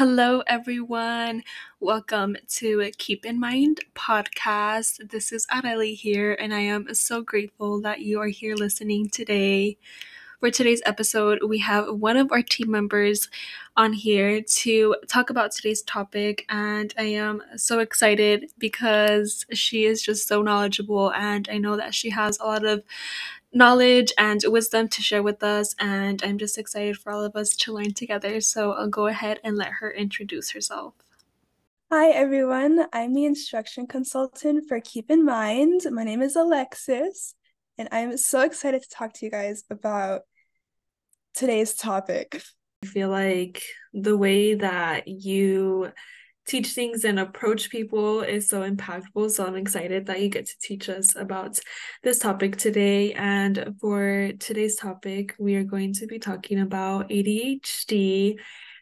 Hello, everyone. Welcome to Keep in Mind podcast. This is Areli here, and I am so grateful that you are here listening today. For today's episode, we have one of our team members on here to talk about today's topic, and I am so excited because she is just so knowledgeable, and I know that she has a lot of knowledge and wisdom to share with us, and I'm just excited for all of us to learn together. So I'll go ahead and let her introduce herself. Hi, everyone. I'm the instruction consultant for Keep in Mind. My name is Alexis, and I'm so excited to talk to you guys about today's topic. I feel like the way that you teach things and approach people is so impactful. So I'm excited that you get to teach us about this topic today. And for today's topic, we are going to be talking about ADHD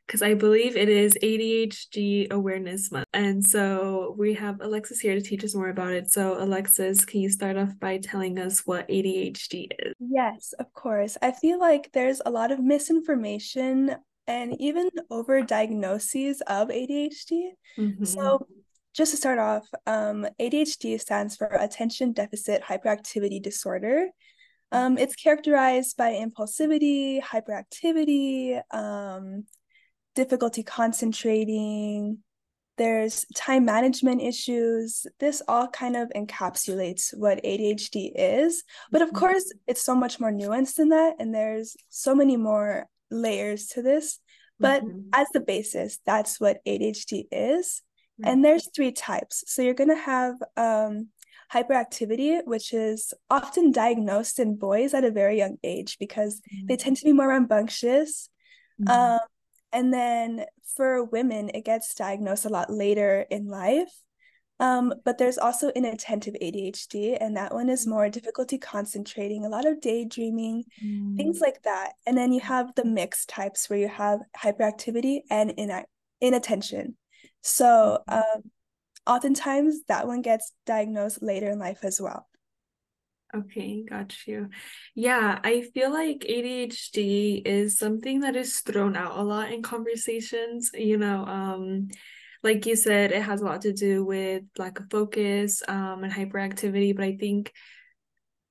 because I believe it is ADHD Awareness Month. And so we have Alexis here to teach us more about it. So, Alexis, can you start off by telling us what ADHD is? Yes, of course. I feel like there's a lot of misinformation and even over diagnoses of ADHD. Mm-hmm. So, just to start off, um, ADHD stands for Attention Deficit Hyperactivity Disorder. Um, it's characterized by impulsivity, hyperactivity, um, difficulty concentrating, there's time management issues. This all kind of encapsulates what ADHD is. But of mm-hmm. course, it's so much more nuanced than that. And there's so many more layers to this. But mm-hmm. as the basis, that's what ADHD is. Mm-hmm. And there's three types. So you're going to have um, hyperactivity, which is often diagnosed in boys at a very young age because they mm-hmm. tend to be more rambunctious. Mm-hmm. Um, and then for women, it gets diagnosed a lot later in life. Um, but there's also inattentive ADHD, and that one is more difficulty concentrating, a lot of daydreaming, mm. things like that. And then you have the mixed types where you have hyperactivity and in- inattention. So mm-hmm. um, oftentimes that one gets diagnosed later in life as well. Okay, got you. Yeah, I feel like ADHD is something that is thrown out a lot in conversations. You know, um, like you said, it has a lot to do with lack of focus, um, and hyperactivity, but I think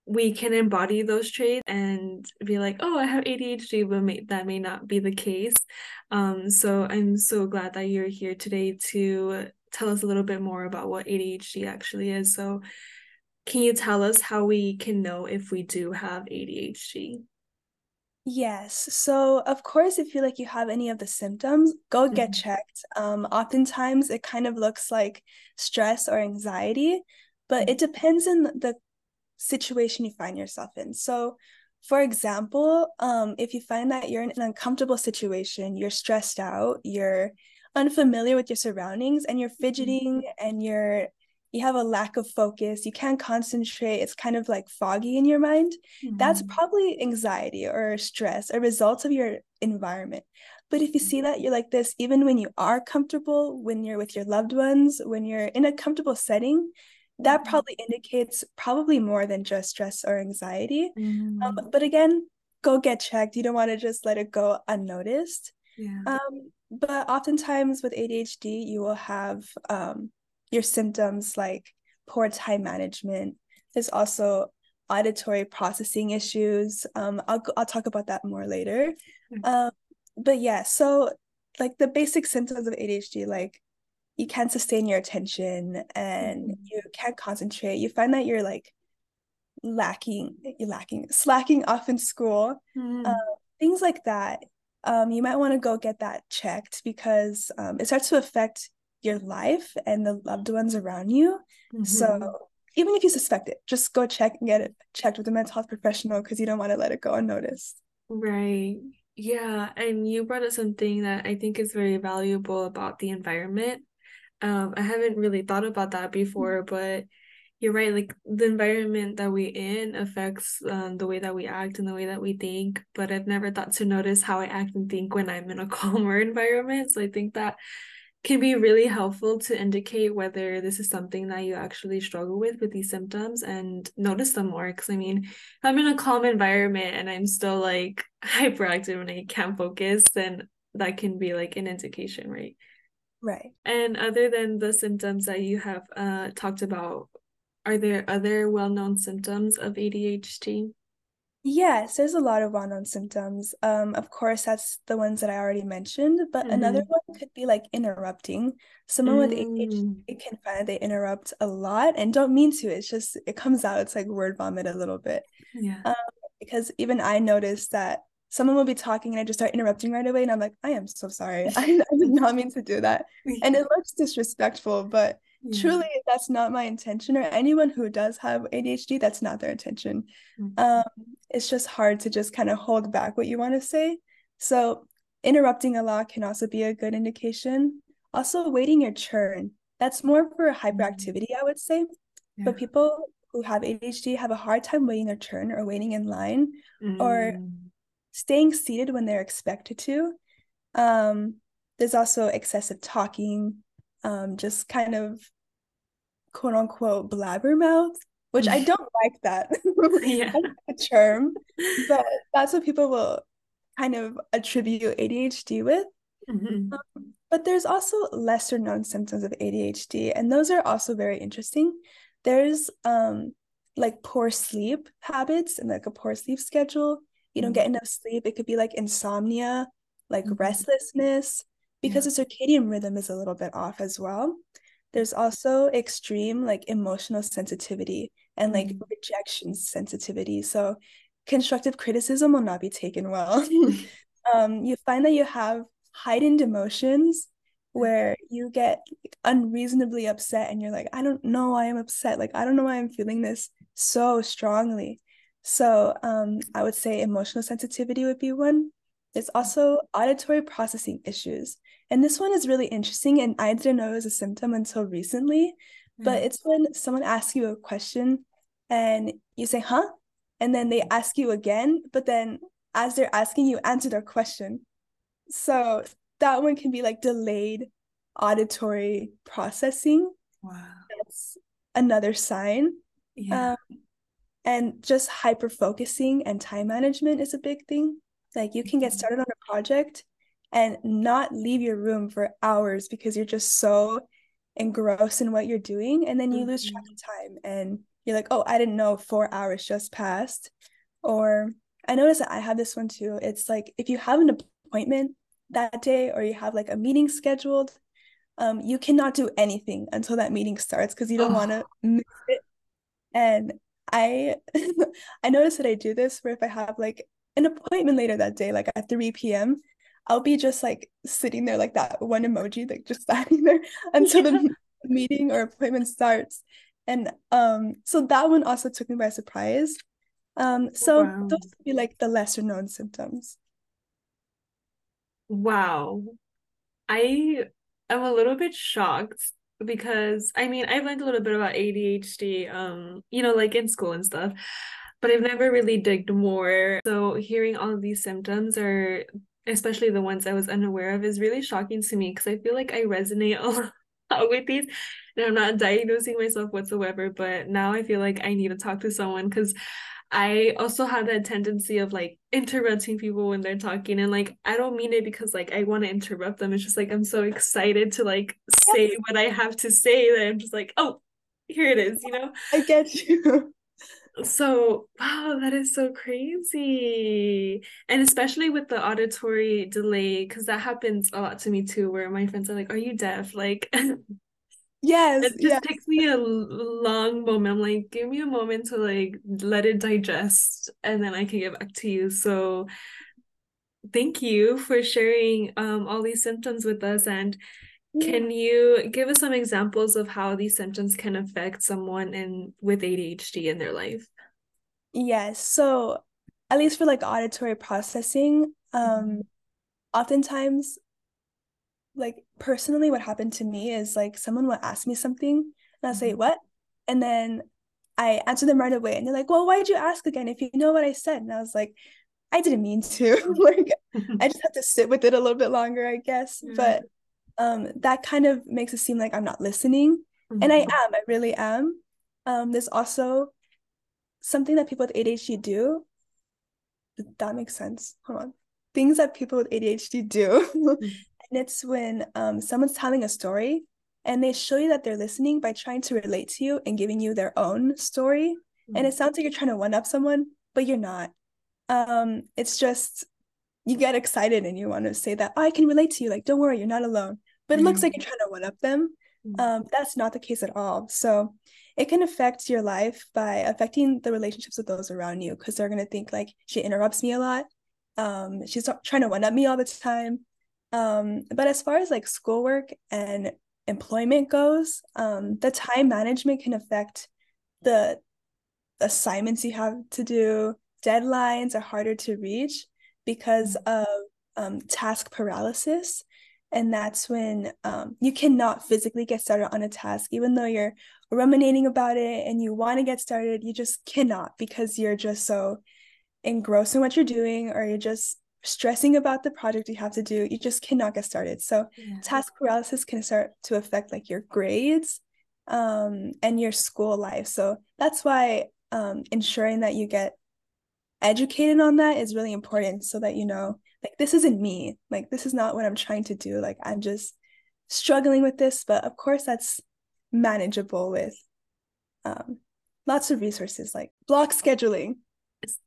we can embody those traits and be like, oh, I have ADHD, but may- that may not be the case. Um, so I'm so glad that you're here today to tell us a little bit more about what ADHD actually is. So can you tell us how we can know if we do have ADHD? Yes. So, of course, if you like you have any of the symptoms, go get mm-hmm. checked. Um, oftentimes it kind of looks like stress or anxiety, but mm-hmm. it depends on the situation you find yourself in. So, for example, um, if you find that you're in an uncomfortable situation, you're stressed out, you're unfamiliar with your surroundings, and you're mm-hmm. fidgeting mm-hmm. and you're you have a lack of focus, you can't concentrate, it's kind of like foggy in your mind, mm-hmm. that's probably anxiety or stress, a result of your environment. But if you see that you're like this, even when you are comfortable, when you're with your loved ones, when you're in a comfortable setting, that mm-hmm. probably indicates probably more than just stress or anxiety. Mm-hmm. Um, but again, go get checked. You don't want to just let it go unnoticed. Yeah. Um, but oftentimes with ADHD, you will have um, your symptoms like poor time management. There's also auditory processing issues. Um, I'll I'll talk about that more later. Mm-hmm. Um, but yeah, so like the basic symptoms of ADHD, like you can't sustain your attention and mm-hmm. you can't concentrate. You find that you're like lacking, you're lacking, slacking off in school, mm-hmm. uh, things like that. Um, you might want to go get that checked because um, it starts to affect your life and the loved ones around you. Mm-hmm. So even if you suspect it, just go check and get it checked with a mental health professional because you don't want to let it go unnoticed. Right. Yeah. And you brought up something that I think is very valuable about the environment. Um, I haven't really thought about that before, mm-hmm. but you're right. Like the environment that we in affects um, the way that we act and the way that we think. But I've never thought to notice how I act and think when I'm in a calmer environment. So I think that can be really helpful to indicate whether this is something that you actually struggle with with these symptoms and notice them more because i mean i'm in a calm environment and i'm still like hyperactive and i can't focus then that can be like an indication, right? Right. And other than the symptoms that you have uh talked about, are there other well-known symptoms of ADHD? Yes, there's a lot of well-known symptoms. Um, of course, that's the ones that I already mentioned, but mm-hmm. another one could be like interrupting. Someone mm. with ADHD can find that they interrupt a lot and don't mean to. It's just it comes out. It's like word vomit a little bit. Yeah. Um, because even I noticed that someone will be talking and I just start interrupting right away, and I'm like, I am so sorry. I, I did not mean to do that, and it looks disrespectful, but yeah. truly that's not my intention or anyone who does have adhd that's not their intention mm-hmm. um, it's just hard to just kind of hold back what you want to say so interrupting a lot can also be a good indication also waiting your turn that's more for mm-hmm. hyperactivity i would say yeah. but people who have adhd have a hard time waiting their turn or waiting in line mm. or staying seated when they're expected to um, there's also excessive talking um, just kind of quote unquote blabbermouth, which I don't like that yeah. term, but that's what people will kind of attribute ADHD with. Mm-hmm. Um, but there's also lesser known symptoms of ADHD, and those are also very interesting. There's um like poor sleep habits and like a poor sleep schedule. You don't mm-hmm. get enough sleep. It could be like insomnia, like mm-hmm. restlessness, because yeah. the circadian rhythm is a little bit off as well. There's also extreme like emotional sensitivity and like mm. rejection sensitivity. So constructive criticism will not be taken well. um, you find that you have heightened emotions where you get unreasonably upset and you're like, I don't know why I'm upset. Like, I don't know why I'm feeling this so strongly. So um, I would say emotional sensitivity would be one. There's also auditory processing issues. And this one is really interesting. And I didn't know it was a symptom until recently. Mm. But it's when someone asks you a question and you say, huh? And then they ask you again. But then as they're asking you, answer their question. So that one can be like delayed auditory processing. Wow. That's another sign. Yeah. Um, and just hyper focusing and time management is a big thing. Like you can get mm-hmm. started on a project and not leave your room for hours because you're just so engrossed in what you're doing. And then you mm-hmm. lose track of time and you're like, oh, I didn't know four hours just passed. Or I noticed that I have this one too. It's like if you have an appointment that day or you have like a meeting scheduled, um, you cannot do anything until that meeting starts because you don't oh. want to miss it. And I I noticed that I do this where if I have like an appointment later that day, like at 3 p.m., I'll be just like sitting there like that one emoji, like just standing there until yeah. the meeting or appointment starts. And um, so that one also took me by surprise. Um, so wow. those would be like the lesser known symptoms. Wow. I am a little bit shocked because I mean I've learned a little bit about ADHD, um, you know, like in school and stuff but I've never really digged more. So hearing all of these symptoms or especially the ones I was unaware of is really shocking to me because I feel like I resonate a lot with these and I'm not diagnosing myself whatsoever, but now I feel like I need to talk to someone because I also have that tendency of like interrupting people when they're talking and like I don't mean it because like I want to interrupt them. It's just like I'm so excited to like say what I have to say that I'm just like, oh, here it is, you know? I get you. So, wow, that is so crazy. And especially with the auditory delay, because that happens a lot to me too, where my friends are like, Are you deaf? Like, yes. It just yes. takes me a long moment. I'm like, Give me a moment to like let it digest and then I can get back to you. So, thank you for sharing um, all these symptoms with us. And can you give us some examples of how these symptoms can affect someone in with ADHD in their life? Yes. So at least for like auditory processing, um mm-hmm. oftentimes like personally what happened to me is like someone will ask me something and I'll say, mm-hmm. What? And then I answer them right away. And they're like, Well, why did you ask again if you know what I said? And I was like, I didn't mean to. like I just have to sit with it a little bit longer, I guess. Mm-hmm. But um, that kind of makes it seem like I'm not listening. Mm-hmm. And I mm-hmm. am, I really am. Um, there's also something that people with ADHD do. That makes sense. Hold on. things that people with ADHD do. Mm. and it's when um, someone's telling a story and they show you that they're listening by trying to relate to you and giving you their own story. Mm-hmm. And it sounds like you're trying to one up someone, but you're not. Um, it's just you get excited and you want to say that oh, I can relate to you. Like, don't worry, you're not alone. But it mm-hmm. looks like you're trying to one up them. Mm-hmm. Um, that's not the case at all. So it can affect your life by affecting the relationships with those around you because they're gonna think like she interrupts me a lot. Um, she's trying to one up me all the time. Um, but as far as like schoolwork and employment goes, um, the time management can affect the assignments you have to do. Deadlines are harder to reach because mm. of um, task paralysis. And that's when um, you cannot physically get started on a task, even though you're ruminating about it and you want to get started, you just cannot because you're just so engrossed in what you're doing or you're just stressing about the project you have to do you just cannot get started so yeah. task paralysis can start to affect like your grades um, and your school life so that's why um, ensuring that you get educated on that is really important so that you know like this isn't me. Like this is not what i'm trying to do. Like i'm just struggling with this but of course that's manageable with um, lots of resources like block scheduling. That's,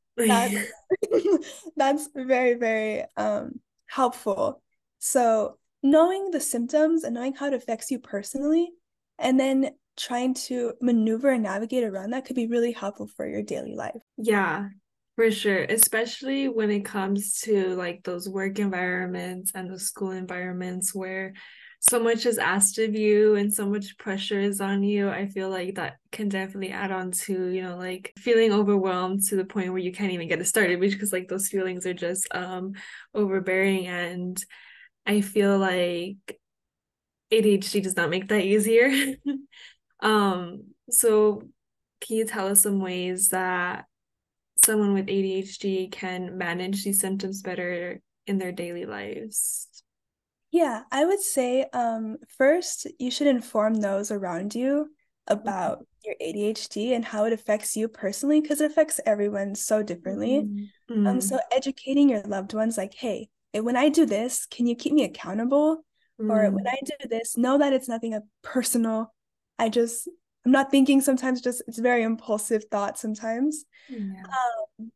that's very very um, helpful. So knowing the symptoms and knowing how it affects you personally and then trying to maneuver and navigate around that could be really helpful for your daily life. Yeah for sure especially when it comes to like those work environments and the school environments where so much is asked of you and so much pressure is on you i feel like that can definitely add on to you know like feeling overwhelmed to the point where you can't even get it started because like those feelings are just um overbearing and i feel like adhd does not make that easier. Um so can you tell us some ways that someone with adhd can manage these symptoms better in their daily lives yeah, I would say um, first, you should inform those around you about your ADHD and how it affects you personally because it affects everyone so differently. Mm-hmm. Um, so mm-hmm. educating your loved ones, like, hey, when I do this, can you keep me accountable? Mm-hmm. Or when mm. I do this, know that it's nothing personal. I just I'm not thinking sometimes. Just it's very impulsive thought sometimes. Yeah. Um,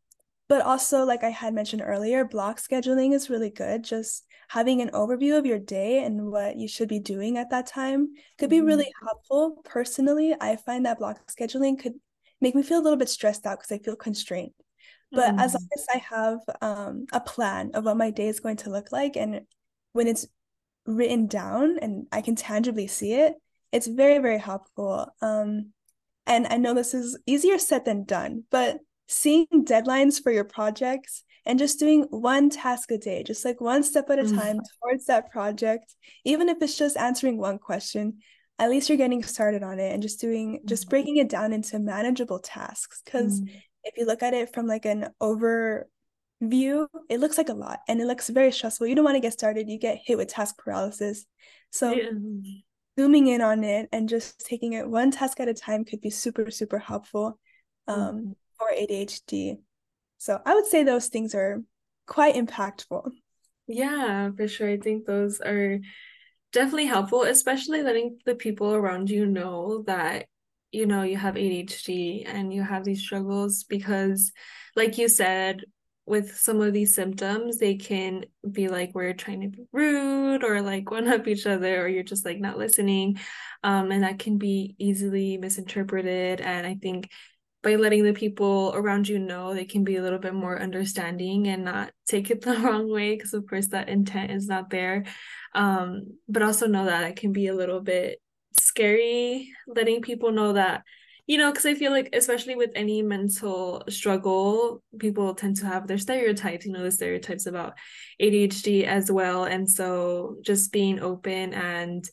but also, like I had mentioned earlier, block scheduling is really good. Just having an overview of your day and what you should be doing at that time could be really mm-hmm. helpful. Personally, I find that block scheduling could make me feel a little bit stressed out because I feel constrained. But mm. as long as I have um, a plan of what my day is going to look like, and when it's written down and I can tangibly see it, it's very, very helpful. Um, and I know this is easier said than done, but seeing deadlines for your projects and just doing one task a day, just like one step at a mm. time towards that project, even if it's just answering one question, at least you're getting started on it and just doing, mm. just breaking it down into manageable tasks. Because mm. if you look at it from like an over view, it looks like a lot and it looks very stressful. You don't want to get started, you get hit with task paralysis. So, yeah. Zooming in on it and just taking it one task at a time could be super, super helpful. Um, mm-hmm for ADHD. So I would say those things are quite impactful. Yeah, for sure. I think those are definitely helpful, especially letting the people around you know that you know you have ADHD and you have these struggles because like you said with some of these symptoms they can be like we're trying to be rude or like one up each other or you're just like not listening um and that can be easily misinterpreted and I think by letting the people around you know they can be a little bit more understanding and not take it the wrong way because of course that intent is not there um, but also know that it can be a little bit scary letting people know that you know because i feel like especially with any mental struggle people tend to have their stereotypes you know the stereotypes about adhd as well and so just being open and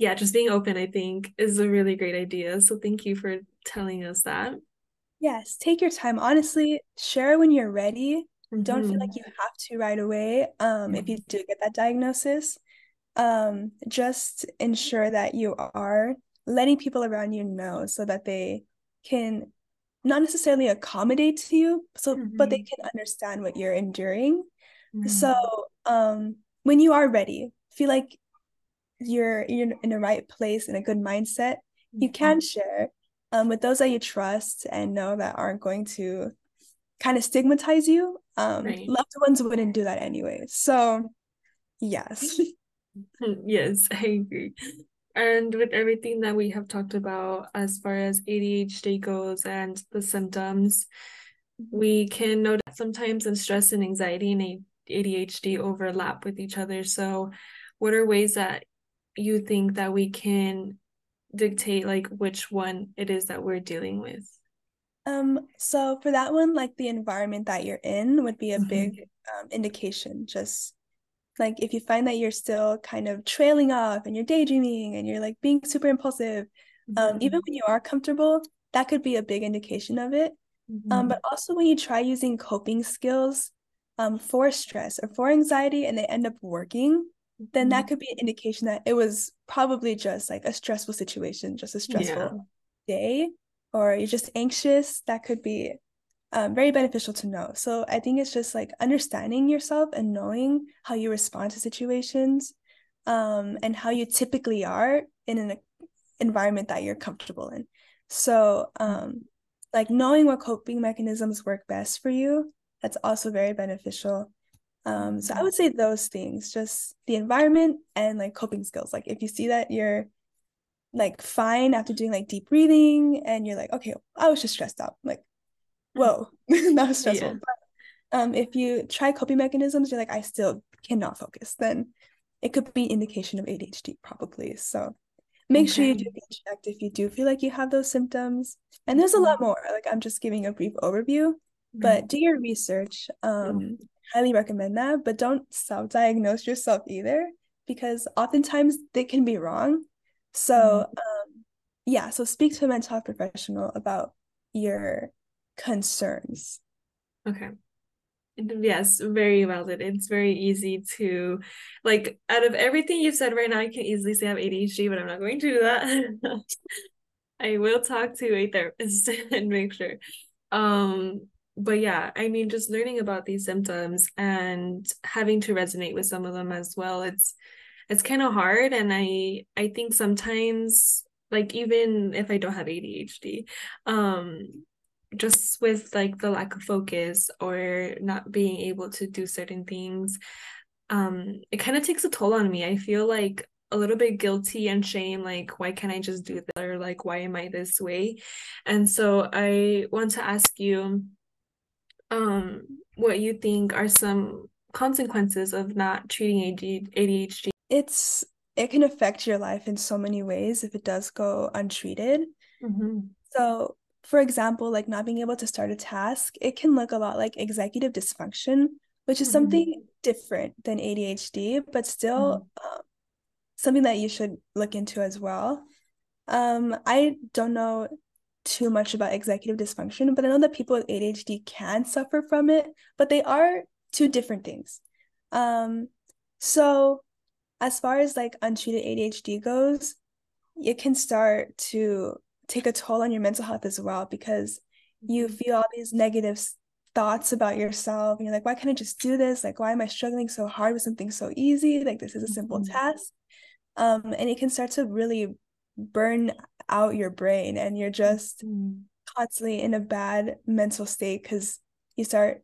yeah, just being open, I think, is a really great idea. So thank you for telling us that. Yes, take your time. Honestly, share when you're ready. Mm-hmm. Don't feel like mm-hmm. you have to right away. Um, if you do get that diagnosis, um, just ensure that you are letting people around you know so that they can not necessarily accommodate to you so mm-hmm. but they mm-hmm. can understand what you're enduring mm-hmm. so um when you are ready feel like you're you're in the right place in a good mindset mm-hmm. you can share um with those that you trust and know that aren't going to kind of stigmatize you um right. loved ones wouldn't do that anyway so yes yes i agree and with everything that we have talked about as far as ADHD goes and the symptoms, we can know that sometimes in stress and anxiety and ADHD overlap with each other. So, what are ways that you think that we can dictate like which one it is that we're dealing with? Um, so for that one, like the environment that you're in would be a mm-hmm. big um, indication. Just like if you find that you're still kind of trailing off and you're daydreaming and you're like being super impulsive um, mm-hmm. um, even when you are comfortable that could be a big indication of it um, mm-hmm. um, but also when you try using coping skills um, for stress or for anxiety and they end up working then that mm-hmm. could be an indication that it was probably just like a stressful situation just a stressful yeah. day or you're just anxious that could be um, very beneficial to know. So I think it's just like understanding yourself and knowing how you respond to situations um, and how you typically are in an environment that you're comfortable in. So um, like knowing what coping mechanisms work best for you, that's also very beneficial. Um, so I would say those things, just the environment and like coping skills. Like if you see that you're like fine after doing like deep breathing and you're like, okay, I was just stressed out. Like whoa, that was stressful. Yeah. But, um, if you try coping mechanisms, you're like, I still cannot focus, then it could be indication of ADHD probably. So make okay. sure you do get checked if you do feel like you have those symptoms. And there's a lot mm-hmm. more. Like I'm just giving a brief overview, mm-hmm. but do your research. Um, mm-hmm. highly recommend that, but don't self-diagnose yourself either because oftentimes they can be wrong. So mm-hmm. um, yeah, so speak to a mental health professional about your concerns. Okay. Yes, very valid. It's very easy to like out of everything you've said right now, I can easily say I have ADHD, but I'm not going to do that. I will talk to a therapist and make sure. Um, but yeah, I mean just learning about these symptoms and having to resonate with some of them as well. It's it's kind of hard and I I think sometimes like even if I don't have ADHD, um just with like the lack of focus or not being able to do certain things um it kind of takes a toll on me. I feel like a little bit guilty and shame like why can't i just do that or like why am i this way? And so i want to ask you um what you think are some consequences of not treating ADHD it's it can affect your life in so many ways if it does go untreated. Mm-hmm. so for example, like not being able to start a task, it can look a lot like executive dysfunction, which is mm-hmm. something different than ADHD, but still mm-hmm. um, something that you should look into as well. Um, I don't know too much about executive dysfunction, but I know that people with ADHD can suffer from it, but they are two different things. Um, so as far as like untreated ADHD goes, it can start to take a toll on your mental health as well because you mm-hmm. feel all these negative thoughts about yourself and you're like why can't i just do this like why am i struggling so hard with something so easy like this is a simple mm-hmm. task um and it can start to really burn out your brain and you're just mm-hmm. constantly in a bad mental state because you start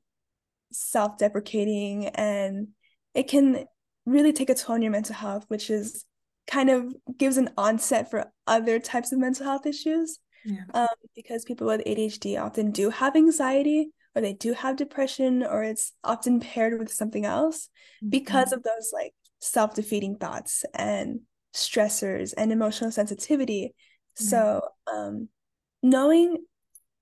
self-deprecating and it can really take a toll on your mental health which is kind of gives an onset for other types of mental health issues. Yeah. Um, because people with ADHD often do have anxiety or they do have depression or it's often paired with something else mm-hmm. because of those like self-defeating thoughts and stressors and emotional sensitivity. Mm-hmm. So um, knowing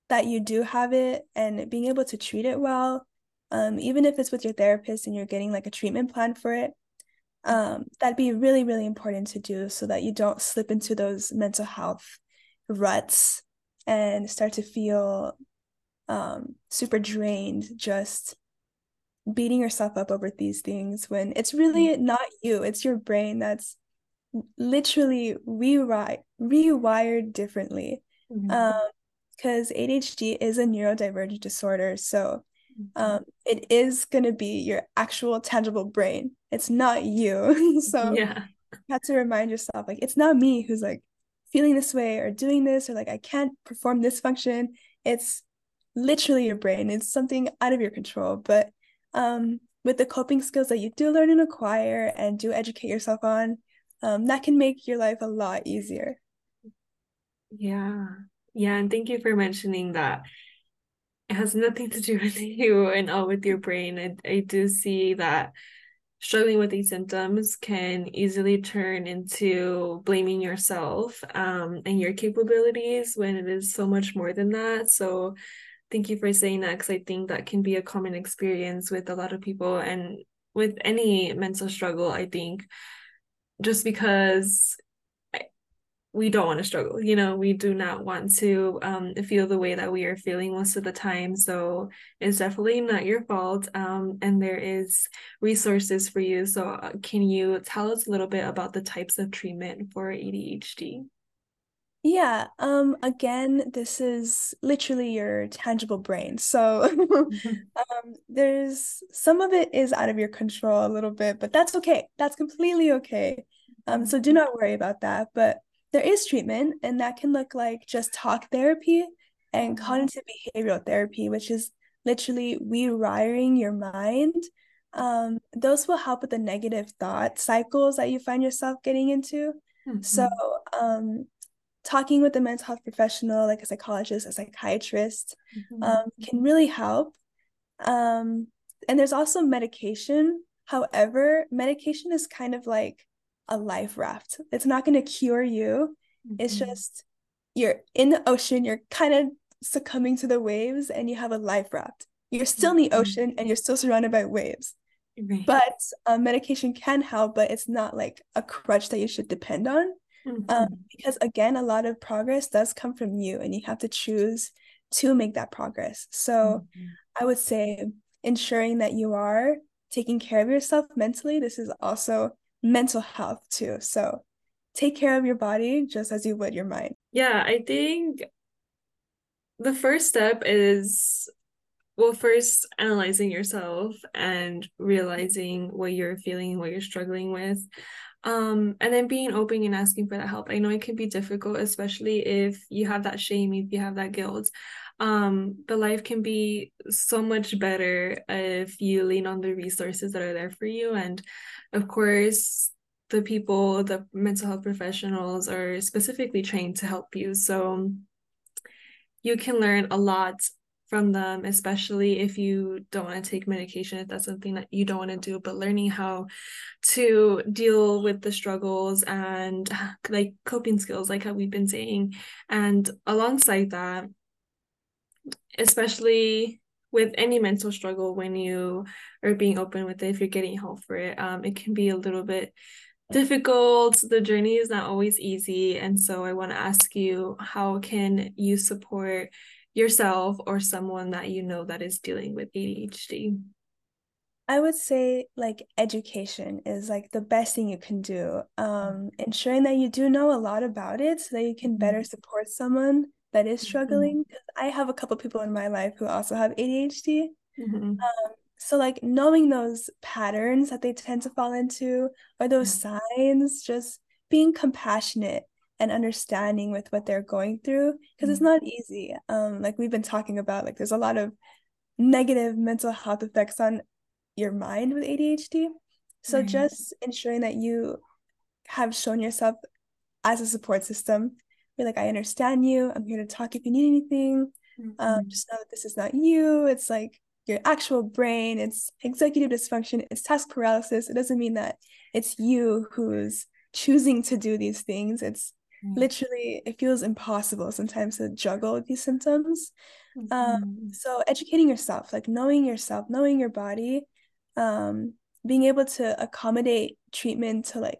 that you do have it and being able to treat it well, um, even if it's with your therapist and you're getting like a treatment plan for it, um, that'd be really really important to do so that you don't slip into those mental health ruts and start to feel um, super drained just beating yourself up over these things when it's really mm-hmm. not you it's your brain that's literally rewired rewired differently mm-hmm. um, because ADHD is a neurodivergent disorder. So. Um, it is going to be your actual tangible brain. It's not you. so yeah. you have to remind yourself like, it's not me who's like feeling this way or doing this or like, I can't perform this function. It's literally your brain. It's something out of your control. But um, with the coping skills that you do learn and acquire and do educate yourself on, um, that can make your life a lot easier. Yeah. Yeah. And thank you for mentioning that. It has nothing to do with you and all with your brain. I, I do see that struggling with these symptoms can easily turn into blaming yourself um, and your capabilities when it is so much more than that. So thank you for saying that because I think that can be a common experience with a lot of people and with any mental struggle. I think just because we don't want to struggle, you know, we do not want to um, feel the way that we are feeling most of the time. So it's definitely not your fault. Um, and there is resources for you. So uh, can you tell us a little bit about the types of treatment for ADHD? Yeah, um again, this is literally your tangible brain. So um there's some of it is out of your control a little bit, but that's okay. That's completely okay. Um so do not worry about that, but there is treatment and that can look like just talk therapy and mm-hmm. cognitive behavioral therapy, which is literally rewiring your mind. Um those will help with the negative thought cycles that you find yourself getting into. Mm-hmm. So um talking with a mental health professional, like a psychologist, a psychiatrist, mm-hmm. um, can really help. Um, and there's also medication. However, medication is kind of like a life raft. It's not going to cure you. Mm-hmm. It's just you're in the ocean, you're kind of succumbing to the waves, and you have a life raft. You're still in the mm-hmm. ocean and you're still surrounded by waves. Right. But um, medication can help, but it's not like a crutch that you should depend on. Um, mm-hmm. Um, because again, a lot of progress does come from you, and you have to choose to make that progress. So mm-hmm. I would say ensuring that you are taking care of yourself mentally. This is also mental health too. So take care of your body just as you would your mind. Yeah, I think the first step is well first analyzing yourself and realizing what you're feeling what you're struggling with um, and then being open and asking for that help. I know it can be difficult, especially if you have that shame, if you have that guilt. Um, but life can be so much better if you lean on the resources that are there for you. And of course, the people, the mental health professionals are specifically trained to help you. So you can learn a lot from them, especially if you don't want to take medication, if that's something that you don't want to do, but learning how to deal with the struggles and like coping skills, like how we've been saying. And alongside that, especially with any mental struggle, when you are being open with it, if you're getting help for it, um, it can be a little bit difficult the journey is not always easy and so i want to ask you how can you support yourself or someone that you know that is dealing with ADHD? I would say like education is like the best thing you can do. Um, ensuring that you do know a lot about it so that you can better mm-hmm. support someone that is mm-hmm. struggling. Mm-hmm. I have a couple people in my life who also have ADHD. Mm-hmm. Um, so like knowing those patterns that they tend to fall into or those signs, just being compassionate and understanding with what they're going through because mm-hmm. it's not easy. Um like we've been talking about like there's a lot of negative mental health effects on your mind with ADHD so right. just ensuring that you have shown yourself as a support system. Be like I understand you. I'm here to talk if you need anything. Um, mm-hmm. um just know that this is not you. It's like your actual brain. It's executive dysfunction. It's task paralysis. It doesn't mean that it's you who's choosing to do these things. It's Mm. Literally it feels impossible sometimes to juggle these symptoms um, mm-hmm. um so educating yourself like knowing yourself knowing your body um being able to accommodate treatment to like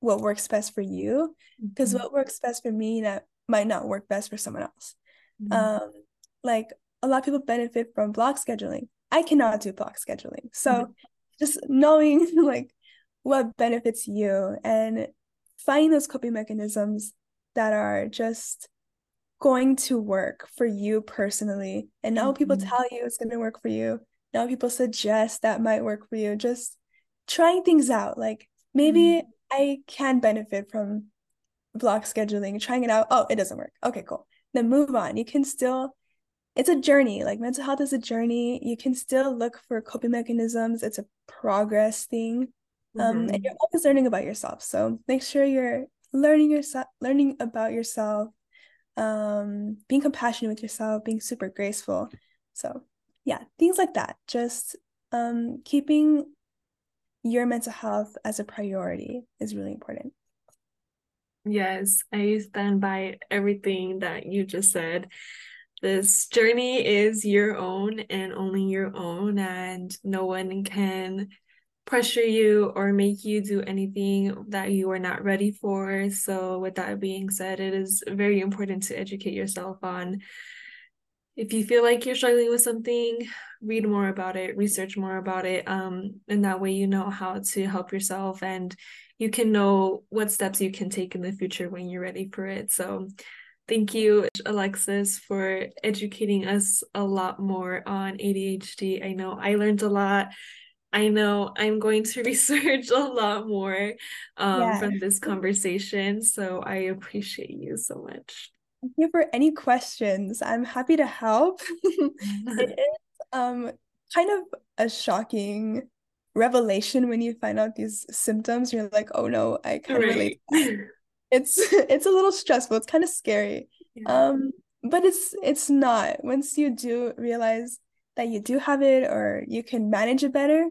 what works best for you because mm-hmm. what works best for me that might not work best for someone else mm-hmm. um like a lot of people benefit from block scheduling i cannot do block scheduling so mm-hmm. just knowing like what benefits you and finding those coping mechanisms that are just going to work for you personally. And now mm-hmm. people tell you it's going to work for you. Now people suggest that might work for you. Just trying things out. Like maybe mm-hmm. I can benefit from block scheduling, trying it out. Oh, it doesn't work. Okay, cool. Then move on. You can still, it's a journey. Like mental health is a journey. You can still look for coping mechanisms. It's a progress thing. Um, mm-hmm. and you're always learning about yourself. So make sure you're learning yourself, learning about yourself, um, being compassionate with yourself, being super graceful. So yeah, things like that. Just um, keeping your mental health as a priority is really important. Yes, I stand by everything that you just said. This journey is your own and only your own, and no one can pressure you or make you do anything that you are not ready for. So, with that being said, it is very important to educate yourself on if you feel like you're struggling with something, read more about it, research more about it. Um, and that way you know how to help yourself and you can know what steps you can take in the future when you're ready for it. So thank you, Alexis, for educating us a lot more on ADHD. I know I learned a lot. I know I'm going to research a lot more um, yeah. from this conversation. So I appreciate you so much you for any questions. I'm happy to help. it is um kind of a shocking revelation when you find out these symptoms. You're like, oh no, I can't right. relate. it's it's a little stressful. It's kind of scary. Yeah. Um, but it's it's not. Once you do realize that you do have it or you can manage it better,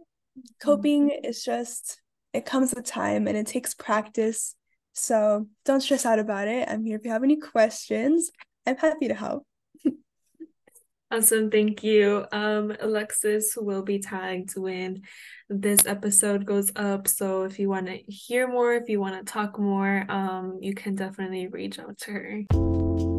coping mm-hmm. is just it comes with time and it takes practice so don't stress out about it. I'm here if you have any questions. I'm happy to help. Awesome, thank you. Um, Alexis will be tagged when this episode goes up. So if you want to hear more, if you want to talk more, um, you can definitely reach out to her.